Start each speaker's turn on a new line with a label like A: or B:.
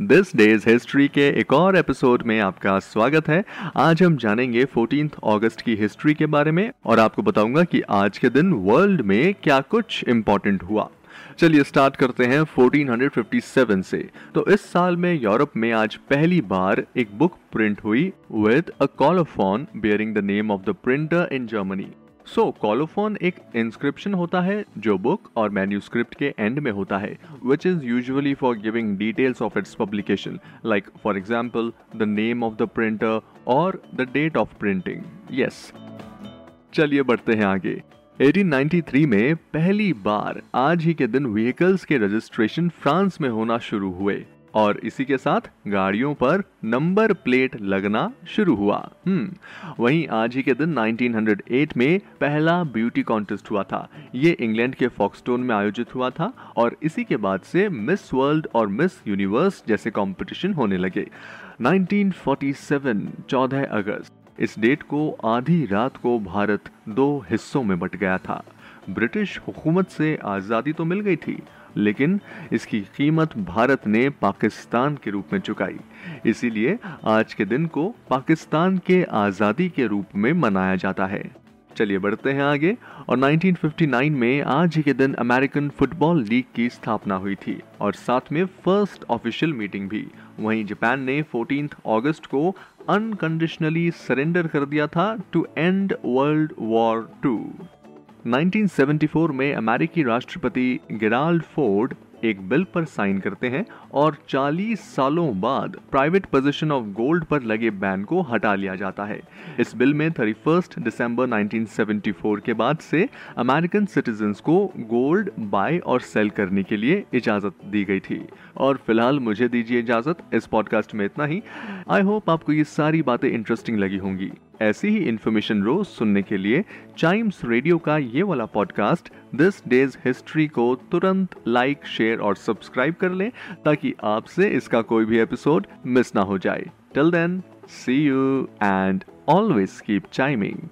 A: This days history के एक और एपिसोड में आपका स्वागत है। आज हम जानेंगे 14th अगस्त की हिस्ट्री के बारे में और आपको बताऊँगा कि आज के दिन वर्ल्ड में क्या कुछ इम्पोर्टेंट हुआ। चलिए स्टार्ट करते हैं 1457 से। तो इस साल में यूरोप में आज पहली बार एक बुक प्रिंट हुई with a colophon bearing the name of the printer in Germany so colophon एक इंस्क्रिप्शन होता है जो बुक और मैन्यूस्क्रिप्ट के एंड में होता है which is usually for giving details of its publication like for example the name of the printer और the date of printing yes चलिए बढ़ते हैं आगे। 1893 में पहली बार आज ही के दिन व्हीकल्स के रजिस्ट्रेशन फ्रांस में होना शुरू हुए। और इसी के साथ गाड़ियों पर नंबर प्लेट लगना शुरू हुआ। हम्म वहीं आज ही के दिन 1908 में पहला ब्यूटी कॉन्टेस्ट हुआ था। ये इंग्लैंड के फॉक्सटोन में आयोजित हुआ था और इसी के बाद से मिस वर्ल्ड और मिस यूनिवर्स जैसे कंपटीशन होने लगे। 1947 14 अगस्त। इस डेट को आधी रात को भारत दो हिस्सों में बट गया था। ब्रिटिश हुकूमत से आज़ादी तो मिल गई थी, लेकिन इसकी कीमत भारत ने पाकिस्तान के रूप में चुकाई। इसीलिए आज के दिन को पाकिस्तान के आज़ादी के रूप में मनाया जाता है। चलिए बढ़ते हैं आगे। और 1959 में आज ही के दिन अमेरिकन फुटबॉल लीग की स्थापना हुई थी, और साथ में फ़र्स्ट ऑफिशियल मीटिंग भी। वहीं जापान ने 14 अगस्त को अनकंडीशनली सरेंडर कर दिया था to end World War Two. 1974 में अमेरिकी राष्ट्रपति गेराल्ड फोर्ड एक बिल पर साइन करते हैं और 40 सालों बाद प्राइवेट पोजीशन ऑफ़ गोल्ड पर लगे बैन को हटा लिया जाता है। इस बिल में 31 दिसंबर 1974 के बाद से अमेरिकन सिटीजन्स को गोल्ड, बाय और सेल करने के लिए इजाज़त दी गई थी। और फ़िलहाल मुझे दीजिए इजाज़त, इस पॉडकास्ट में इतना ही। आई होप आपको ये सारी बातें इंटरेस्टिंग लगी होंगी। ऐसी ही इन्फॉर्मेशन रोज सुनने के लिए चाइम्स रेडियो का ये वाला पॉडकास्ट दिस डेज़ हिस्ट्री को तुरंत लाइक शेयर और सब्सक्राइब कर लें, ताकि आपसे इसका कोई भी एपिसोड मिस ना हो जाए। Till then see you and always keep chiming